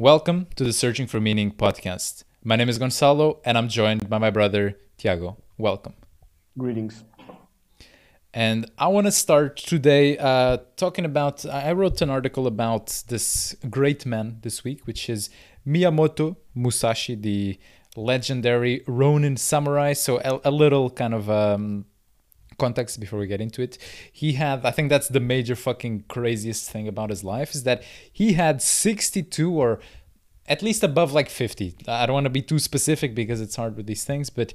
Welcome to the Searching for Meaning podcast. My name is Gonzalo and I'm joined by my brother Tiago. Welcome. Greetings. And I want to start today uh, talking about. I wrote an article about this great man this week, which is Miyamoto Musashi, the legendary Ronin samurai. So, a, a little kind of um, context before we get into it. He had, I think that's the major fucking craziest thing about his life is that he had 62 or at least above like 50. I don't want to be too specific because it's hard with these things, but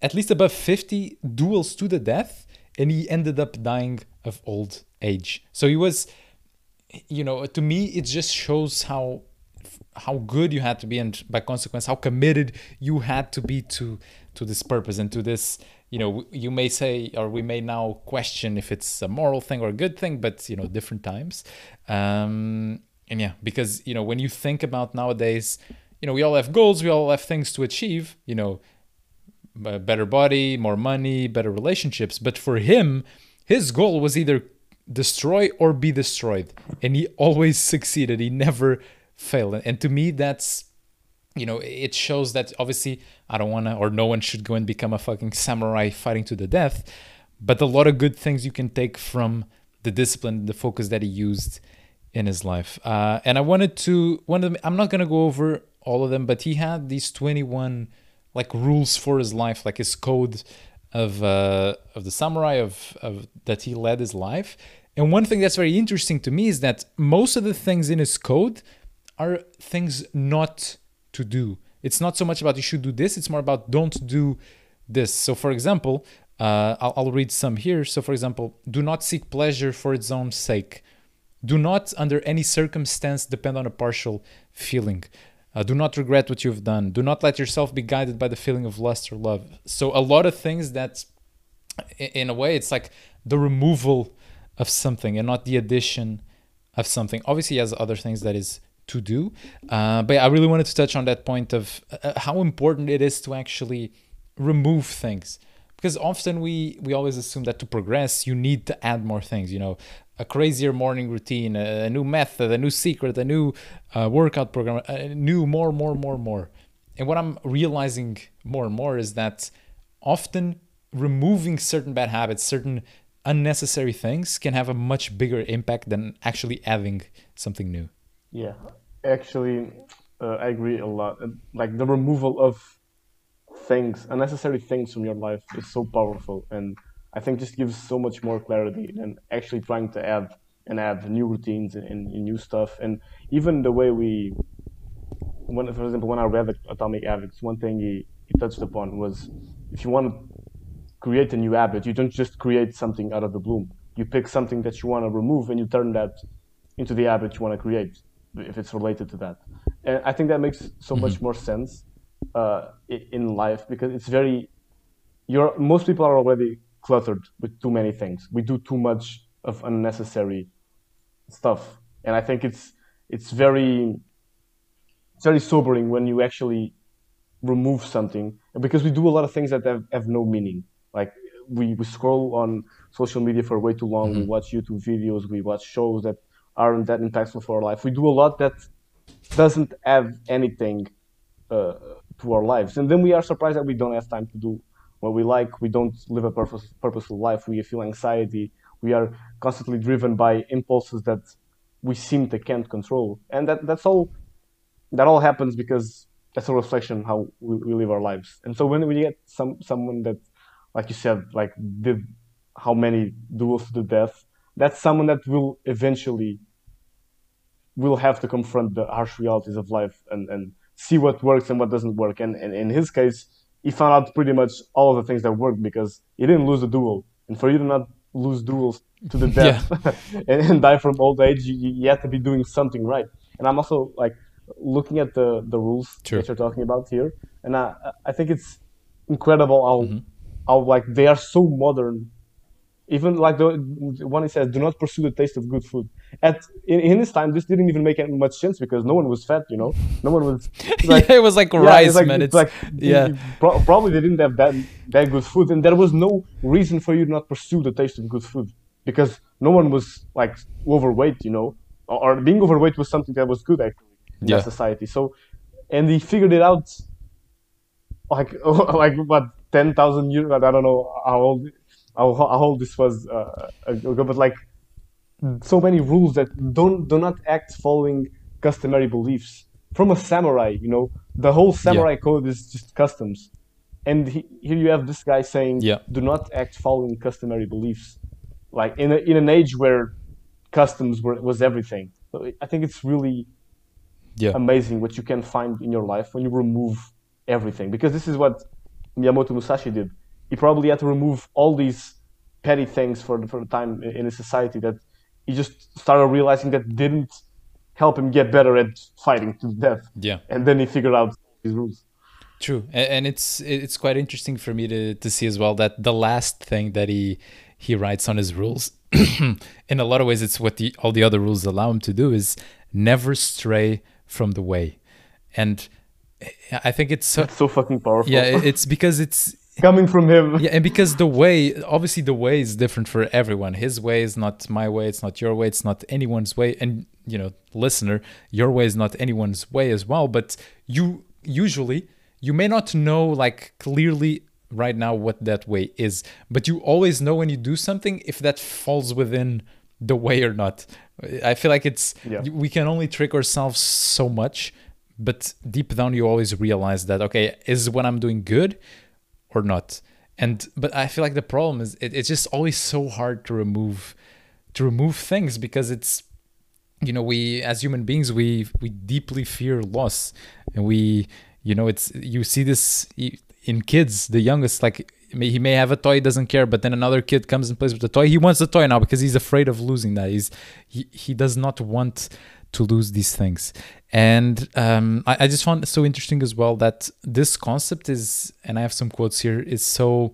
at least above 50 duels to the death. And he ended up dying of old age. So he was, you know, to me, it just shows how how good you had to be and by consequence how committed you had to be to to this purpose and to this you know you may say or we may now question if it's a moral thing or a good thing but you know different times. Um and yeah because you know when you think about nowadays you know we all have goals we all have things to achieve you know a better body more money better relationships. But for him his goal was either destroy or be destroyed and he always succeeded. He never failed. And to me that's you know it shows that obviously i don't want to or no one should go and become a fucking samurai fighting to the death but a lot of good things you can take from the discipline the focus that he used in his life. Uh, and i wanted to one of them i'm not to go over all of them but he had these 21 like rules for his life like his code of uh, of the samurai of, of that he led his life. And one thing that's very interesting to me is that most of the things in his code are things not to do. It's not so much about you should do this, it's more about don't do this. So, for example, uh, I'll, I'll read some here. So, for example, do not seek pleasure for its own sake. Do not, under any circumstance, depend on a partial feeling. Uh, do not regret what you've done. Do not let yourself be guided by the feeling of lust or love. So, a lot of things that, in a way, it's like the removal of something and not the addition of something. Obviously, he has other things that is to do. Uh, but I really wanted to touch on that point of uh, how important it is to actually remove things. Because often we, we always assume that to progress, you need to add more things, you know, a crazier morning routine, a, a new method, a new secret, a new uh, workout program, a new more, more, more, more. And what I'm realizing more and more is that often removing certain bad habits, certain unnecessary things can have a much bigger impact than actually adding something new. Yeah, actually, uh, I agree a lot. Like the removal of things, unnecessary things from your life is so powerful, and I think just gives so much more clarity than actually trying to add and add new routines and, and, new stuff. And even the way we, when, for example, when I read Atomic Habits, one thing he, he touched upon was if you want to create a new habit, you don't just create something out of the bloom. You pick something that you want to remove and you turn that into the habit you want to create if it's related to that. And I think that makes so mm-hmm. much more sense uh, in life because it's very. You're most people are already cluttered with too many things. We do too much of unnecessary stuff, and I think it's it's very it's very sobering when you actually remove something because we do a lot of things that have, have no meaning. Like we, we scroll on social media for way too long. Mm-hmm. We watch YouTube videos. We watch shows that aren't that impactful for our life. We do a lot that doesn't have anything uh, to our lives, and then we are surprised that we don't have time to do what we like. We don't live a purpose, purposeful life. We feel anxiety. We are constantly driven by impulses that we seem to can't control, and that that's all. That all happens because that's a reflection how we, we live our lives. And so when we get some someone that, like you said, like did how many duels to the death that's someone that will eventually will have to confront the harsh realities of life and, and see what works and what doesn't work. And, and in his case, he found out pretty much all of the things that worked because he didn't lose a duel. And for you to not lose duels to the death and, and, die from old age, you, you have to be doing something right. And I'm also like looking at the, the rules that you're talking about here. And I, I think it's incredible how, mm-hmm. how like they are so modern even like the one he says, "Do not pursue the taste of good food." At in, in his time, this didn't even make much sense because no one was fat. You know, no one was. Like, yeah, it was like yeah, rice, it's like, man. It's, like yeah, pro- probably they didn't have that that good food, and there was no reason for you to not pursue the taste of good food because no one was like overweight. You know, or, or being overweight was something that was good actually. in Yeah. that society. So, and he figured it out like like what ten thousand years. I don't know how old how old this was uh, ago, but like so many rules that don't do not act following customary beliefs from a samurai. You know, the whole samurai code is just customs, and he, here you have this guy saying, Yeah. "Do not act following customary beliefs." Like in a, in an age where customs were, was everything. So I think it's really Yeah. amazing what you can find in your life when you remove everything. Because this is what Miyamoto Musashi did. He probably had to remove all these petty things for the, for the time in his society that he just started realizing that didn't help him get better at fighting to death. Yeah. And then he figured out his rules. True, and it's it's quite interesting for me to to see as well that the last thing that he he writes on his rules, in a lot of ways, it's what the all the other rules allow him to do is never stray from the way, and I think it's so It's so fucking powerful. yeah, it's because it's Coming from him. yeah, and because the way, obviously, the way is different for everyone. His way is not my way. It's not your way. It's not anyone's way. And you know, listener, your way is not anyone's way as well. But you usually you may not know like clearly right now what that way is, but you always know when you do something if that falls within the way or not. I feel like it's Yeah. we can only trick ourselves so much, but deep down you always realize that okay, is what I'm doing good or not. And but i feel like the problem is it, it's just always so hard to remove to remove things because it's you know we as human beings we we deeply fear loss. And we you know it's you see this in kids the youngest like he may have a toy he doesn't care but then another kid comes and plays with the toy. He wants the toy now because he's afraid of losing that. He's he, he does not want to lose these things. And um, I, I just found it so interesting as well that this concept is and i have some quotes here is so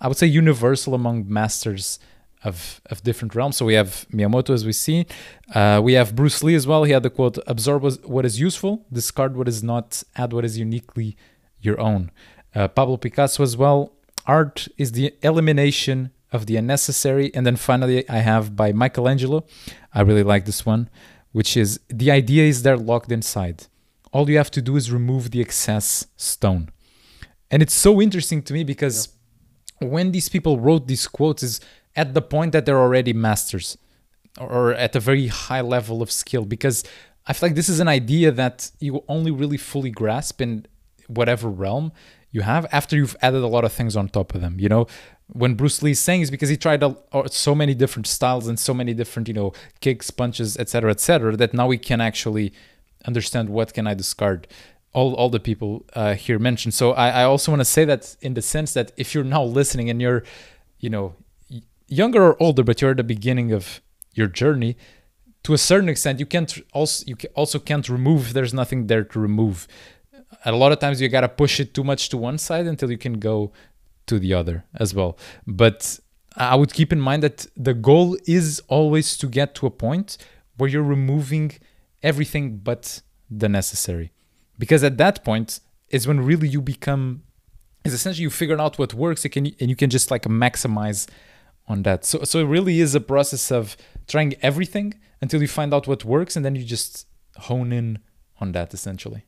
i would say universal among masters of, of different realms. So we have miyamoto as we see. Uh, we have bruce lee as well. He had the quote absorb what is useful discard what is not add what is uniquely your own. Uh, pablo picasso as well. Art is the elimination of the unnecessary. And then finally i have by michelangelo. I really like this one which is the idea is they're locked inside. All you have to do is remove the excess stone. And it's so interesting to me because when these people wrote these quotes is at the point that they're already masters or at a very high level of skill because I feel like this is an idea that you only really fully grasp in whatever realm you have after you've added a lot of things on top of them. You know, when Bruce Lee is saying is because he tried a, so many different styles and so many different, you know, kicks, punches, etc., etc., that now we can actually understand what can I discard. All, all the people uh, here mentioned. So I, I also want to say that in the sense that if you're now listening and you're, you know, younger or older, but you're at the beginning of your journey, to a certain extent, you can't also you also can't remove. There's nothing there to remove. A lot of times you gotta push it too much to one side until you can go to the other as well. But I would keep in mind that the goal is always to get to a point where you're removing everything but the necessary. Because at that point is when really you become is essentially you figure out what works and can and you can just like maximize on that. So so it really is a process of trying everything until you find out what works and then you just hone in on that essentially.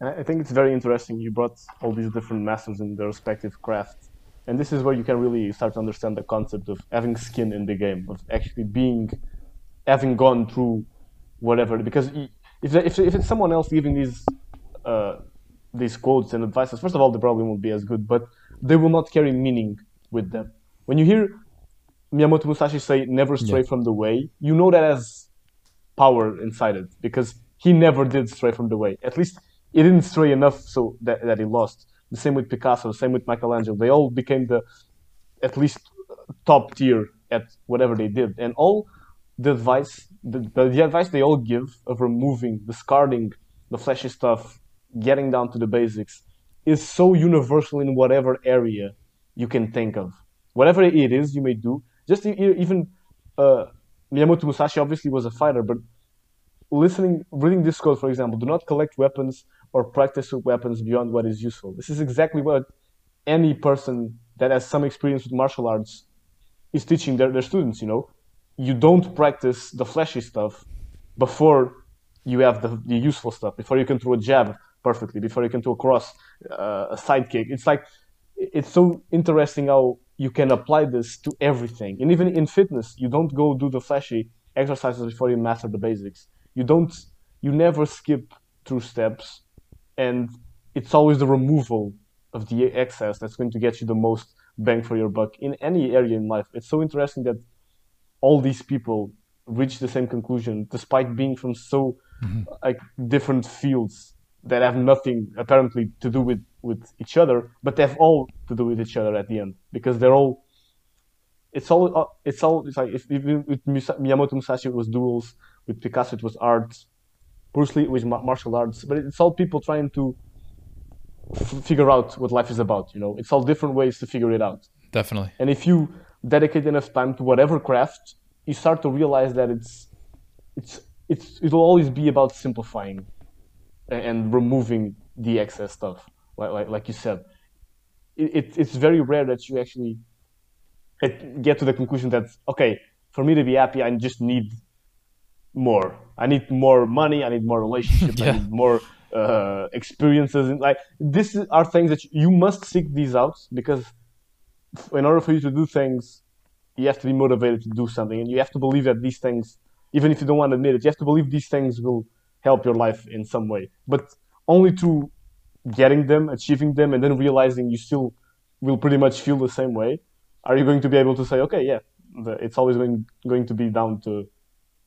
And I think it's very interesting. You brought all these different masters in their respective crafts, and this is where you can really start to understand the concept of having skin in the game, of actually being, having gone through whatever. Because if if if it's someone else giving these uh, these quotes and advices, first of all, they probably won't be as good, but they will not carry meaning with them. When you hear Miyamoto Musashi say "never stray Yeah. from the way," you know that has power inside it because he never did stray from the way. At least he didn't stray enough so that, that he lost. The same with Picasso, the same with Michelangelo. They all became the at least top tier at whatever they did. And all the advice, the, the, the advice they all give of removing, discarding the flashy stuff, getting down to the basics, is so universal in whatever area you can think of. Whatever it is you may do, just even uh, Miyamoto Musashi obviously was a fighter, but listening, reading this quote, for example, do not collect weapons or practice with weapons beyond what is useful. This is exactly what any person that has some experience with martial arts is teaching their, their students, you know. You don't practice the flashy stuff before you have the, the useful stuff before you can throw a jab perfectly before you can throw a cross uh, a side kick it's like it's so interesting how you can apply this to everything and even in fitness you don't go do the flashy exercises before you master the basics you don't you never skip through steps and it's always the removal of the excess that's going to get you the most bang for your buck in any area in life it's so interesting that all these people reach the same conclusion despite being from so mm-hmm. like different fields that have nothing apparently to do with with each other but they have all to do with each other at the end because they're all it's all uh, it's all it's like if, even with Miyamoto Musashi it was duels with Picasso it was art Bruce Lee with martial arts but it's all people trying to f- figure out what life is about you know? It's all different ways to figure it out. Definitely. And if you dedicate enough time to whatever craft you start to realize that it's it's it's it'll always be about simplifying and removing the excess stuff like like, like you said. It, it, it's very rare that you actually eh, get to the conclusion that okay for me to be happy i just need more i need more money i need more relationships yeah. i need more uh, experiences and like this are things that you must seek these out because in order for you to do things you have to be motivated to do something and you have to believe that these things even if you don't want to admit it you have to believe these things will help your life in some way but only through getting them achieving them and then realizing you still will pretty much feel the same way are you going to be able to say okay yeah the, it's always going, going to be down to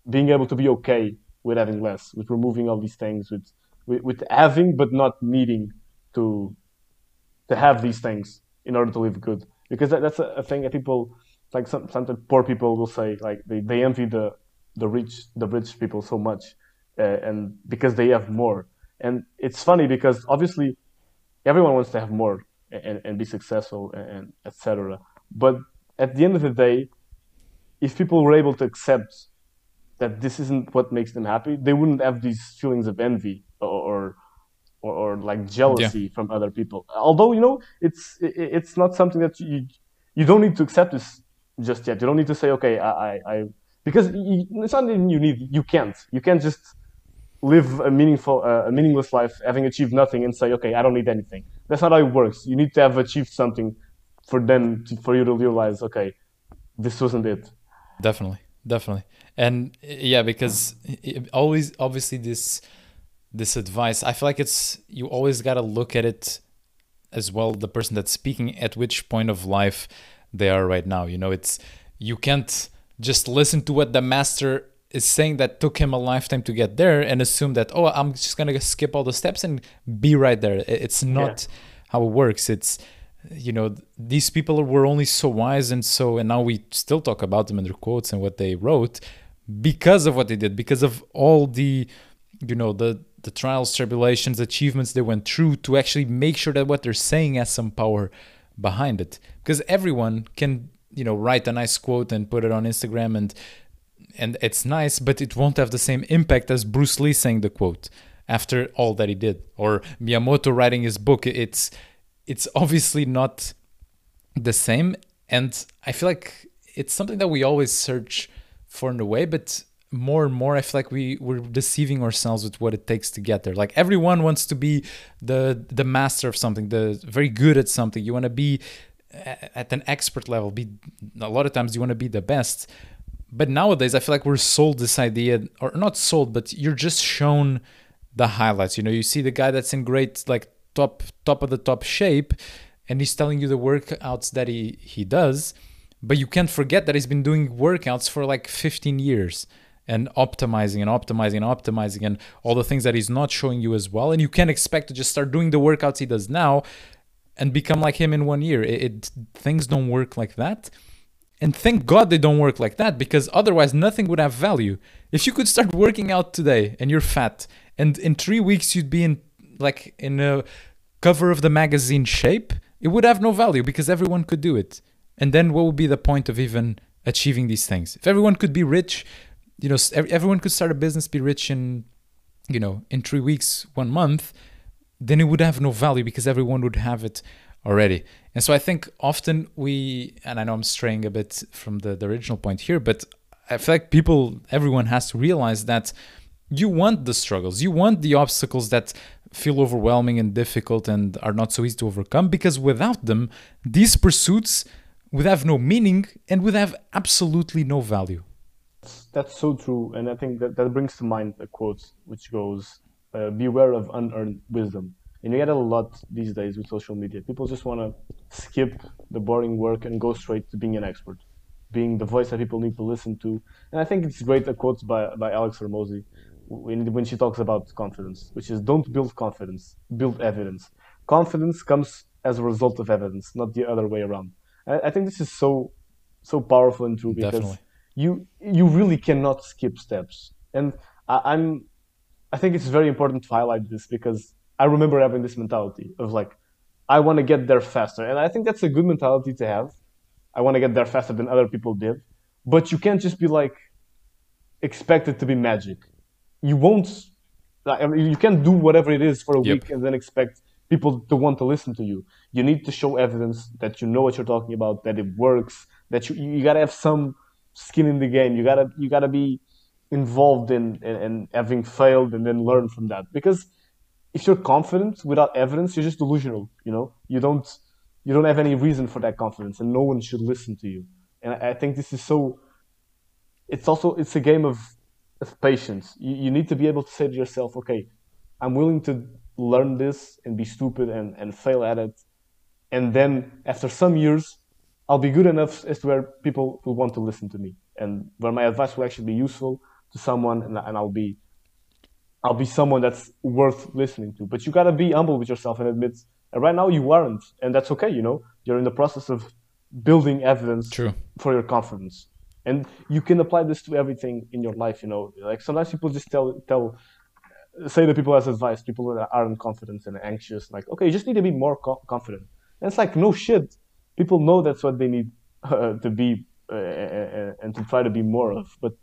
being able to be okay with having less with removing all these things with with, with having but not needing to to have these things in order to live good. Because that, that's a, a thing that people like some, sometimes poor people will say like they, they envy the the rich the rich people so much uh, and because they have more. And it's funny because obviously everyone wants to have more and, and be successful and, and etc but at the end of the day if people were able to accept that this isn't what makes them happy they wouldn't have these feelings of envy or or, or like jealousy yeah. from other people although you know it's it's not something that you you don't need to accept this just yet. You don't need to say, okay, I, I, I because it's not even you need. You can't. You can't just live a meaningful, uh, a meaningless life, having achieved nothing, and say, okay, I don't need anything. That's not how it works. You need to have achieved something for them to, for you to realize, okay, this wasn't it. Definitely, definitely, and yeah, because always, obviously, this this advice, I feel like it's you always got to look at it as well. The person that's speaking at which point of life they are right now. You know, it's you can't just listen to what the master is saying that took him a lifetime to get there and assume that oh I'm just gonna skip all the steps and be right there. It's not yeah. how it works. It's you know these people were only so wise and so and now we still talk about them in their quotes and what they wrote because of what they did because of all the you know the the trials tribulations achievements they went through to actually make sure that what they're saying has some power behind it. Because everyone can you know write a nice quote and put it on Instagram and and it's nice but it won't have the same impact as Bruce Lee saying the quote after all that he did. Or Miyamoto writing his book. It's it's obviously not the same. And I feel like it's something that we always search for in a way but more and more i feel like we we're deceiving ourselves with what it takes to get there. Like everyone wants to be the the master of something the very good at something. You want to be at an expert level be a lot of times you want to be the best. But nowadays i feel like we're sold this idea or not sold but you're just shown the highlights. You know you see the guy that's in great like top top of the top shape and he's telling you the workouts that he he does but you can't forget that he's been doing workouts for like 15 years and optimizing and optimizing and optimizing and all the things that he's not showing you as well. And you can't expect to just start doing the workouts he does now and become like him in one year. It, it things don't work like that. And thank God they don't work like that because otherwise nothing would have value. If you could start working out today and you're fat and in 3 weeks you'd be in like in a cover of the magazine shape, it would have no value because everyone could do it. And then what would be the point of even achieving these things? If everyone could be rich, you know everyone could start a business be rich in you know in three weeks one month then it would have no value because everyone would have it already and so i think often we and i know i'm straying a bit from the, the original point here but i feel like people everyone has to realize that you want the struggles, you want the obstacles that feel overwhelming and difficult and are not so easy to overcome because without them, these pursuits would have no meaning and would have absolutely no value. That's so true. And I think that, that brings to mind a quote which goes, uh, Beware of unearned wisdom. And you get a lot these days with social media. People just want to skip the boring work and go straight to being an expert, being the voice that people need to listen to. And I think it's great a quote by, by Alex when, when she talks about confidence, which is don't build confidence, build evidence. Confidence comes as a result of evidence, not the other way around. I, think this is so so powerful and true because Definitely. you you really cannot skip steps. And I, I'm I think it's very important to highlight this because I remember having this mentality of like, I want to get there faster. And I think that's a good mentality to have. I want to get there faster than other people did. But you can't just be like, expect it to be magic. You won't, I mean, you can't do whatever it is for a yep. week and then expect people to want to listen to you. You need to show evidence that you know what you're talking about, that it works, that you, you gotta have some skin in the game. You gotta, you gotta be involved in, in, in having failed and then learn from that. Because if you're confident without evidence, you're just delusional. You know, you don't you don't have any reason for that confidence, and no one should listen to you. And I, think this is so. It's also it's a game of, of patience. You, you need to be able to say to yourself, okay, I'm willing to learn this and be stupid and, and fail at it, and then after some years, I'll be good enough as to where people will want to listen to me, and where my advice will actually be useful to someone, and, and I'll be I'll be someone that's worth listening to. But you gotta be humble with yourself and admit and right now you aren't, and that's okay. You know, you're in the process of building evidence True. for your confidence, and you can apply this to everything in your life. You know, like sometimes people just tell tell say to people as advice, people that aren't confident and anxious, like, okay, you just need to be more co- confident. And it's like, no shit. People know that's what they need uh, to be uh, and to try to be more of. But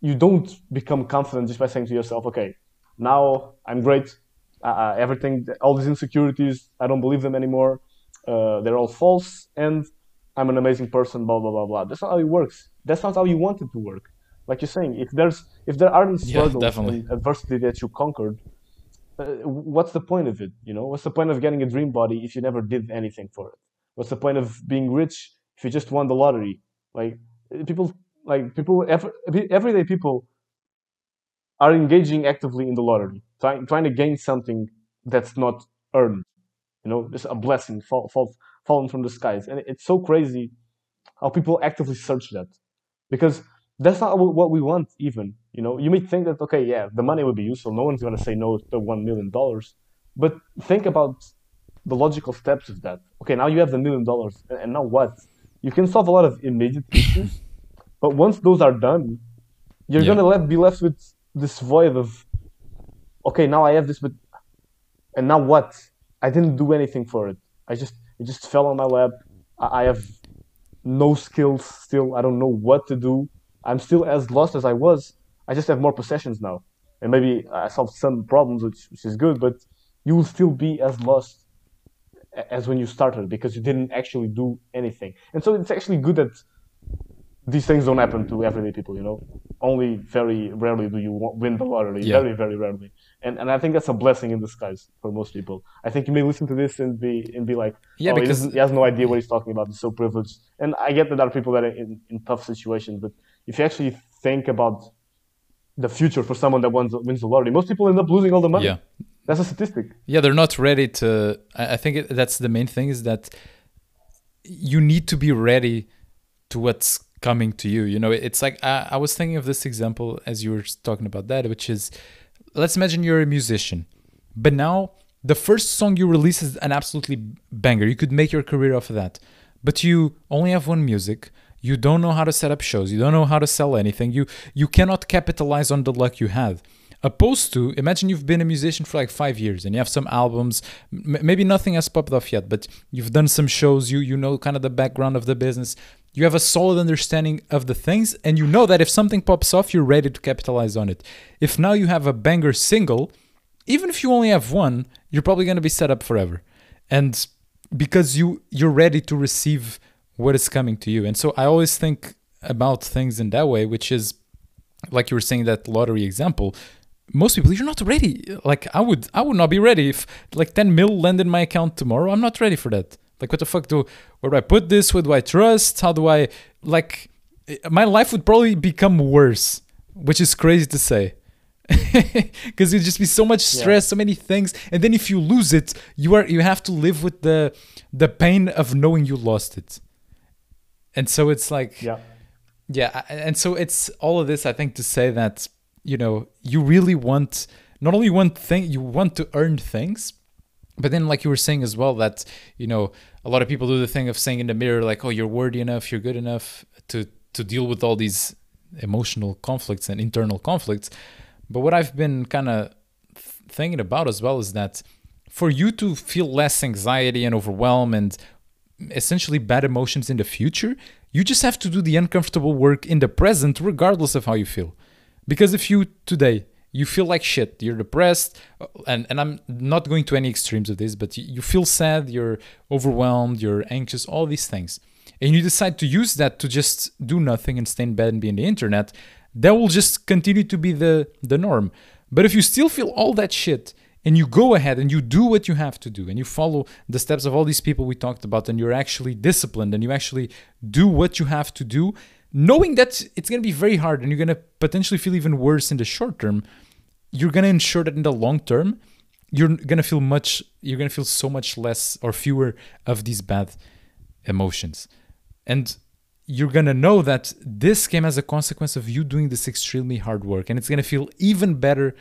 you don't become confident just by saying to yourself, okay, now I'm great. Uh, uh, everything, all these insecurities, I don't believe them anymore. Uh, they're all false, and I'm an amazing person. Blah blah blah blah. That's not how it works. That's not how you want it to work. Like you're saying, if there's if there aren't struggles yeah, and adversity that you conquered, uh, what's the point of it? You know, what's the point of getting a dream body if you never did anything for it? What's the point of being rich if you just won the lottery? Like people like people every, everyday people are engaging actively in the lottery, trying trying to gain something that's not earned. You know, just a blessing fall, fall, falling from the skies, and it's so crazy how people actively search that because that's not what we want. Even you know, you may think that okay, yeah, the money would be useful. No one's gonna say no to one million dollars, but think about the logical steps of that. Okay, now you have the million dollars, and now what? You can solve a lot of immediate issues but once those are done, you're yeah. gonna left, be left with this void of, okay, now I have this, but, and now what? I didn't do anything for it. I just it just fell on my lap. I, I have no skills still. I don't know what to do. I'm still as lost as I was. I just have more possessions now, and maybe I solved some problems, which which is good. But you will still be as lost as when you started because you didn't actually do anything. And so it's actually good that these things don't happen to everyday people, you know. Only very rarely do you win the lottery. Yeah. Very, very rarely. And and I think that's a blessing in disguise for most people. I think you may listen to this and be and be like, yeah, oh, because he, he has no idea what he's talking about. He's so privileged. And I get that there are people that are in, in tough situations, but if you actually think about the future for someone that wins, wins the lottery, most people end up losing all the money. Yeah. That's a statistic. Yeah, they're not ready to. I think that's the main thing is that you need to be ready to what's coming to you. You know, it's like I, I was thinking of this example as you were talking about that, which is let's imagine you're a musician, but now the first song you release is an absolutely banger. You could make your career off of that, but you only have one music. You don't know how to set up shows. You don't know how to sell anything. You you cannot capitalize on the luck you have. Opposed to imagine you've been a musician for like five years and you have some albums. M- maybe nothing has popped off yet but you've done some shows. You you know kind of the background of the business. You have a solid understanding of the things and you know that if something pops off you're ready to capitalize on it. If now you have a banger single even if you only have one you're probably going to be set up forever. And because you you're ready to receive what is coming to you. And so i always think about things in that way which is like you were saying that lottery example. Most people you're not ready. Like i would i would not be ready if like 10 mil land in my account tomorrow. I'm not ready for that. Like what the fuck do where do i put this? What do i trust? How do i like eh, my life would probably become worse which is crazy to say. Because it'd just be so much stress Yeah. so many things. And then if you lose it you are you have to live with the the pain of knowing you lost it and so it's like Yeah. yeah, and so it's all of this. I think to say that you know you really want not only want thing you want to earn things, but then like you were saying as well that you know a lot of people do the thing of saying in the mirror like oh you're worthy enough, you're good enough to to deal with all these emotional conflicts and internal conflicts. But what I've been kind of thinking about as well is that for you to feel less anxiety and overwhelm and essentially bad emotions in the future, you just have to do the uncomfortable work in the present, regardless of how you feel. Because if you today you feel like shit, you're depressed, uh, and and I'm not going to any extremes of this, but you, you feel sad, you're overwhelmed, you're anxious, all these things, and you decide to use that to just do nothing and stay in bed and be on the internet, that will just continue to be the the norm. But if you still feel all that shit and you go ahead and you do what you have to do and you follow the steps of all these people we talked about and you're actually disciplined and you actually do what you have to do knowing that it's going to be very hard and you're going to potentially feel even worse in the short term you're going to ensure that in the long term you're going to feel much you're going to feel so much less or fewer of these bad emotions. And you're going to know that this came as a consequence of you doing this extremely hard work and it's going to feel even better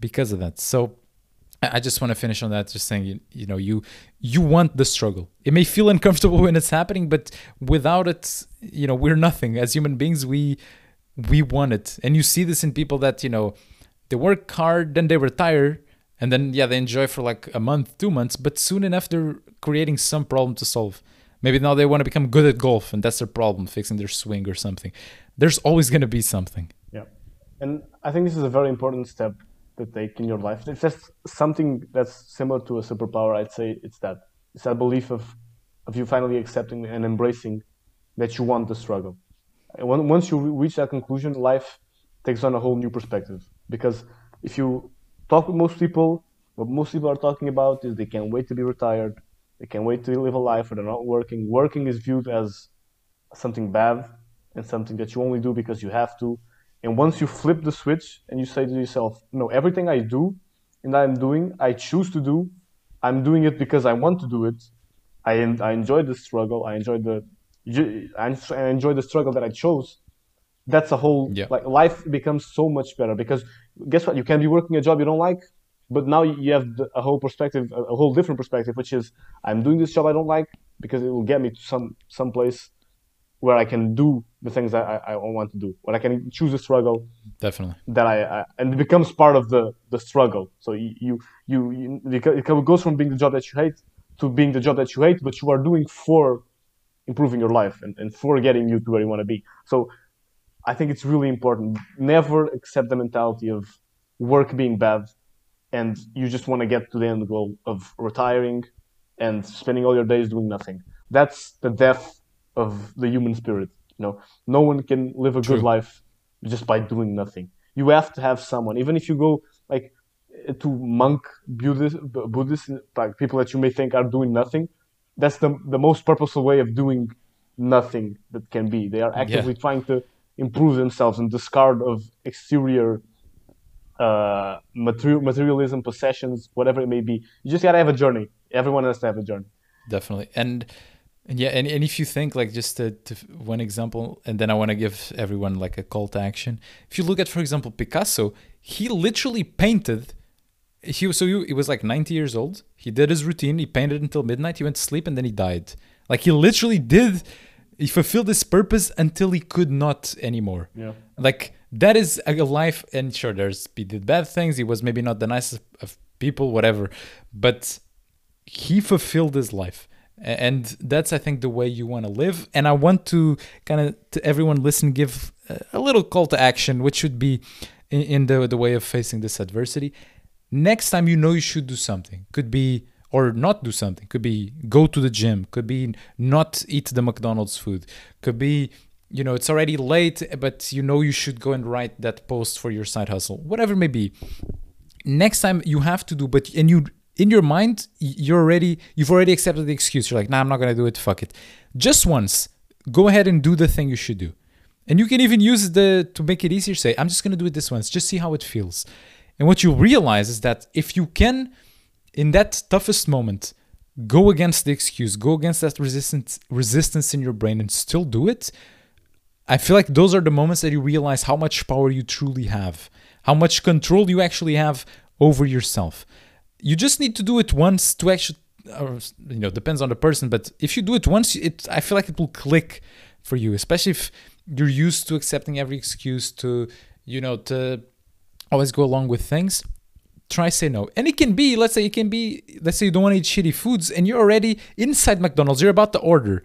because of that. So I just want to finish on that, just saying, you, you know, you you want the struggle. It may feel uncomfortable when it's happening, but without it, you know, we're nothing. As human beings, we we want it, and you see this in people that you know, they work hard, then they retire, and then yeah, they enjoy for like a month, two months, but soon enough they're creating some problem to solve. Maybe now they want to become good at golf, and that's their problem, fixing their swing or something. There's always going to be something. Yeah, and I think this is a very important step to take in your life. It's just something that's similar to a superpower, I'd say it's that. It's that belief of, of you finally accepting and embracing that you want the struggle. And once you reach that conclusion, life takes on a whole new perspective. Because if you talk with most people, what most people are talking about is they can't wait to be retired, they can't wait to live a life where they're not working. Working is viewed as something bad and something that you only do because you have to. And once you flip the switch and you say to yourself, no, everything I do and I'm doing, I choose to do, I'm doing it because I want to do it. I, en- I enjoy the struggle. I enjoy the I enjoy the struggle that I chose. That's a whole Yeah. like life becomes so much better because guess what? You can be working a job you don't like, but now you have a whole perspective, a a whole different perspective, which is I'm doing this job I don't like because it will get me to some some place where I can do the things that I, I want to do, where I can choose a struggle Definitely. that I, I and it becomes part of the the struggle. So you you you, you it goes from being the job that you hate to being the job that you hate, but you are doing for improving your life and, and for getting you to where you want to be. So I think it's really important. Never accept the mentality of work being bad and you just want to get to the end goal of retiring and spending all your days doing nothing. That's the death of the human spirit. You know, no one can live a True. good life just by doing nothing. You have to have someone, even if you go like to monk Buddhist, Buddhist like people that you may think are doing nothing. That's the the most purposeful way of doing nothing that can be. They are actively trying to improve themselves and discard of exterior uh, material, materialism, possessions, whatever it may be. You just gotta have a journey. Everyone has to have a journey. definitely and and yeah and, and if you think like just to, to one example and then i want to give everyone like a call to action. If you look at for example picasso he literally painted he was so he, he was like 90 years old. He did his routine. He painted until midnight. He went to sleep and then he died. Like he literally did he fulfilled his purpose until he could not anymore. Yeah. like that is a life and sure there's he did bad things. He was maybe not the nicest of people whatever. But he fulfilled his life and that's i think the way you want to live. And i want to kind of to everyone listen give a- little call to action which should be in, in the the way of facing this adversity. Next time you know you should do something could be or not do something could be go to the gym could be not eat the mcdonald's food could be you know it's already late but you know you should go and write that post for your side hustle whatever it may be. Next time you have to do but and you in your mind you're already you've already accepted the excuse. You're like nah i'm not gonna do it. Fuck it. Just once go ahead and do the thing you should do. And you can even use the to make it easier say i'm just gonna do it this once just see how it feels. And what you realize is that if you can in that toughest moment go against the excuse go against that resistance resistance in your brain and still do it I feel like those are the moments that you realize how much power you truly have, how much control you actually have over yourself. You just need to do it once to actually, or, you know, depends on the person, but if you do it once, it I feel like it will click for you, especially if you're used to accepting every excuse to, you know, to always go along with things. Try say no. And it can be, let's say it can be, let's say you don't want to eat shitty foods and you're already inside McDonald's, you're about to order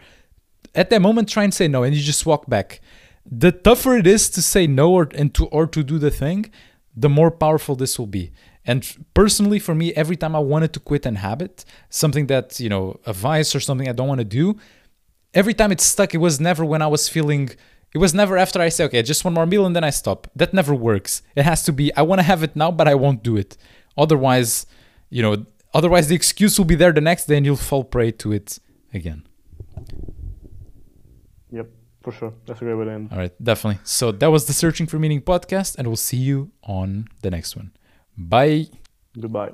at that moment try and say no and you just walk back the tougher it is to say no or and to or to do the thing the more powerful this will be and personally for me every time i wanted to quit an habit something that you know a vice or something i don't want to do every time it stuck it was never when i was feeling it was never after i say okay just one more meal and then i stop that never works it has to be i want to have it now but i won't do it otherwise you know otherwise the excuse will be there the next day and you'll fall prey to it again Yep, for sure. That's a great way to end. All right, definitely. So that was the Searching for Meaning podcast, and we'll see you on the next one. Bye. Goodbye.